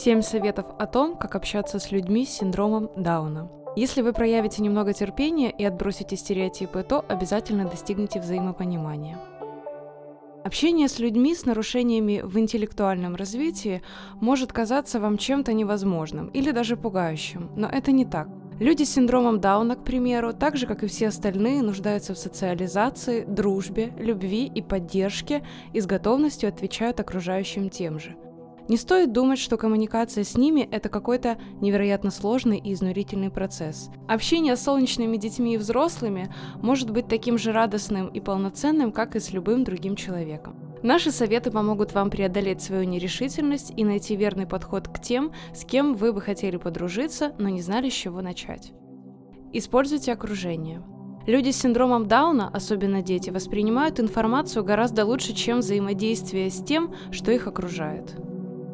7 советов о том, как общаться с людьми с синдромом Дауна. Если вы проявите немного терпения и отбросите стереотипы, то обязательно достигнете взаимопонимания. Общение с людьми с нарушениями в интеллектуальном развитии может казаться вам чем-то невозможным или даже пугающим, но это не так. Люди с синдромом Дауна, к примеру, так же, как и все остальные, нуждаются в социализации, дружбе, любви и поддержке и с готовностью отвечают окружающим тем же – не стоит думать, что коммуникация с ними – это какой-то невероятно сложный и изнурительный процесс. Общение с солнечными детьми и взрослыми может быть таким же радостным и полноценным, как и с любым другим человеком. Наши советы помогут вам преодолеть свою нерешительность и найти верный подход к тем, с кем вы бы хотели подружиться, но не знали, с чего начать. Используйте окружение. Люди с синдромом Дауна, особенно дети, воспринимают информацию гораздо лучше, чем взаимодействие с тем, что их окружает.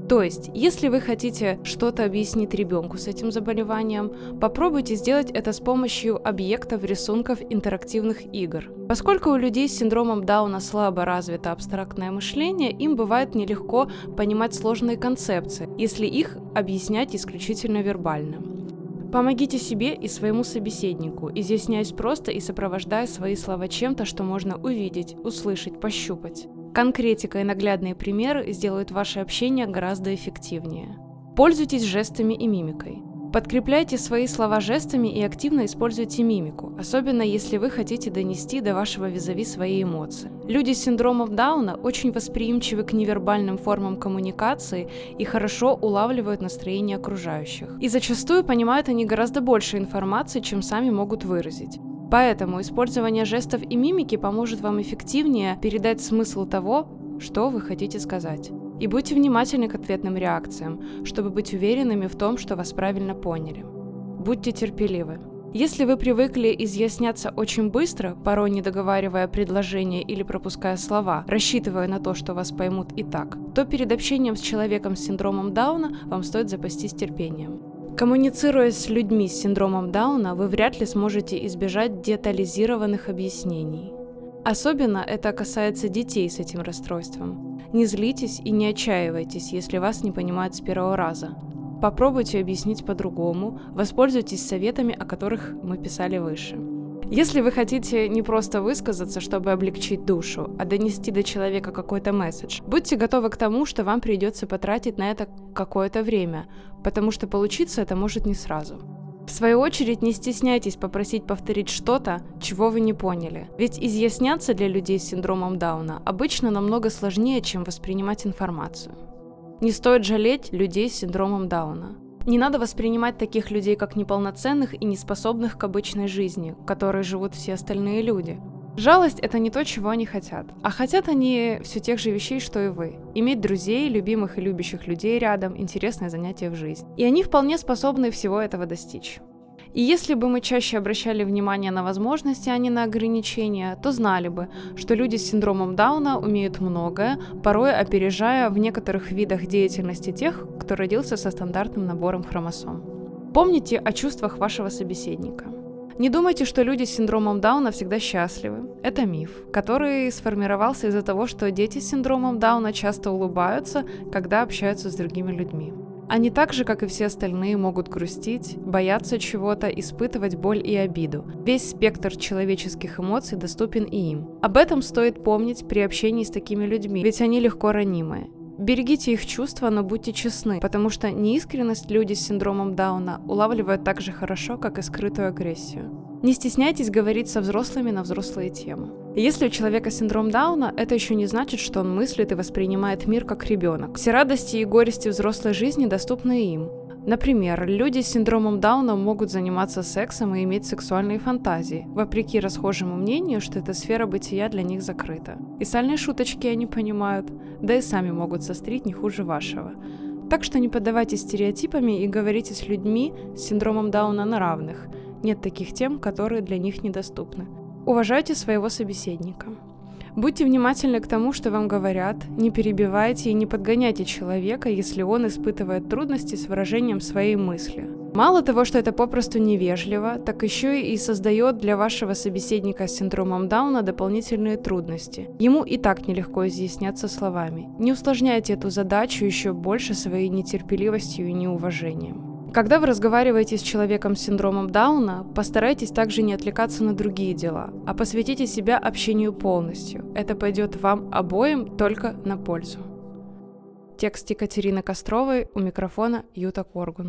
То есть, если вы хотите что-то объяснить ребенку с этим заболеванием, попробуйте сделать это с помощью объектов, рисунков, интерактивных игр. Поскольку у людей с синдромом Дауна слабо развито абстрактное мышление, им бывает нелегко понимать сложные концепции, если их объяснять исключительно вербально. Помогите себе и своему собеседнику, изъясняясь просто и сопровождая свои слова чем-то, что можно увидеть, услышать, пощупать. Конкретика и наглядные примеры сделают ваше общение гораздо эффективнее. Пользуйтесь жестами и мимикой. Подкрепляйте свои слова жестами и активно используйте мимику, особенно если вы хотите донести до вашего визави свои эмоции. Люди с синдромом Дауна очень восприимчивы к невербальным формам коммуникации и хорошо улавливают настроение окружающих. И зачастую понимают они гораздо больше информации, чем сами могут выразить. Поэтому использование жестов и мимики поможет вам эффективнее передать смысл того, что вы хотите сказать. И будьте внимательны к ответным реакциям, чтобы быть уверенными в том, что вас правильно поняли. Будьте терпеливы. Если вы привыкли изъясняться очень быстро, порой не договаривая предложения или пропуская слова, рассчитывая на то, что вас поймут и так, то перед общением с человеком с синдромом Дауна вам стоит запастись терпением. Коммуницируя с людьми с синдромом Дауна, вы вряд ли сможете избежать детализированных объяснений. Особенно это касается детей с этим расстройством. Не злитесь и не отчаивайтесь, если вас не понимают с первого раза. Попробуйте объяснить по-другому, воспользуйтесь советами, о которых мы писали выше. Если вы хотите не просто высказаться, чтобы облегчить душу, а донести до человека какой-то месседж, будьте готовы к тому, что вам придется потратить на это какое-то время, потому что получиться это может не сразу. В свою очередь, не стесняйтесь попросить повторить что-то, чего вы не поняли. Ведь изъясняться для людей с синдромом Дауна обычно намного сложнее, чем воспринимать информацию. Не стоит жалеть людей с синдромом Дауна. Не надо воспринимать таких людей как неполноценных и неспособных к обычной жизни, которой живут все остальные люди. Жалость – это не то, чего они хотят. А хотят они все тех же вещей, что и вы. Иметь друзей, любимых и любящих людей рядом, интересное занятие в жизни. И они вполне способны всего этого достичь. И если бы мы чаще обращали внимание на возможности, а не на ограничения, то знали бы, что люди с синдромом Дауна умеют многое, порой опережая в некоторых видах деятельности тех, кто родился со стандартным набором хромосом. Помните о чувствах вашего собеседника. Не думайте, что люди с синдромом Дауна всегда счастливы. Это миф, который сформировался из-за того, что дети с синдромом Дауна часто улыбаются, когда общаются с другими людьми. Они так же, как и все остальные, могут грустить, бояться чего-то, испытывать боль и обиду. Весь спектр человеческих эмоций доступен и им. Об этом стоит помнить при общении с такими людьми, ведь они легко ранимые. Берегите их чувства, но будьте честны, потому что неискренность люди с синдромом Дауна улавливают так же хорошо, как и скрытую агрессию. Не стесняйтесь говорить со взрослыми на взрослые темы. Если у человека синдром Дауна, это еще не значит, что он мыслит и воспринимает мир как ребенок. Все радости и горести взрослой жизни доступны им. Например, люди с синдромом Дауна могут заниматься сексом и иметь сексуальные фантазии, вопреки расхожему мнению, что эта сфера бытия для них закрыта. И сальные шуточки они понимают, да и сами могут сострить не хуже вашего. Так что не поддавайтесь стереотипами и говорите с людьми с синдромом Дауна на равных. Нет таких тем, которые для них недоступны. Уважайте своего собеседника. Будьте внимательны к тому, что вам говорят, не перебивайте и не подгоняйте человека, если он испытывает трудности с выражением своей мысли. Мало того, что это попросту невежливо, так еще и создает для вашего собеседника с синдромом Дауна дополнительные трудности. Ему и так нелегко изъясняться словами. Не усложняйте эту задачу еще больше своей нетерпеливостью и неуважением. Когда вы разговариваете с человеком с синдромом Дауна, постарайтесь также не отвлекаться на другие дела, а посвятите себя общению полностью. Это пойдет вам обоим только на пользу. Текст Екатерины Костровой у микрофона Юта Коргун.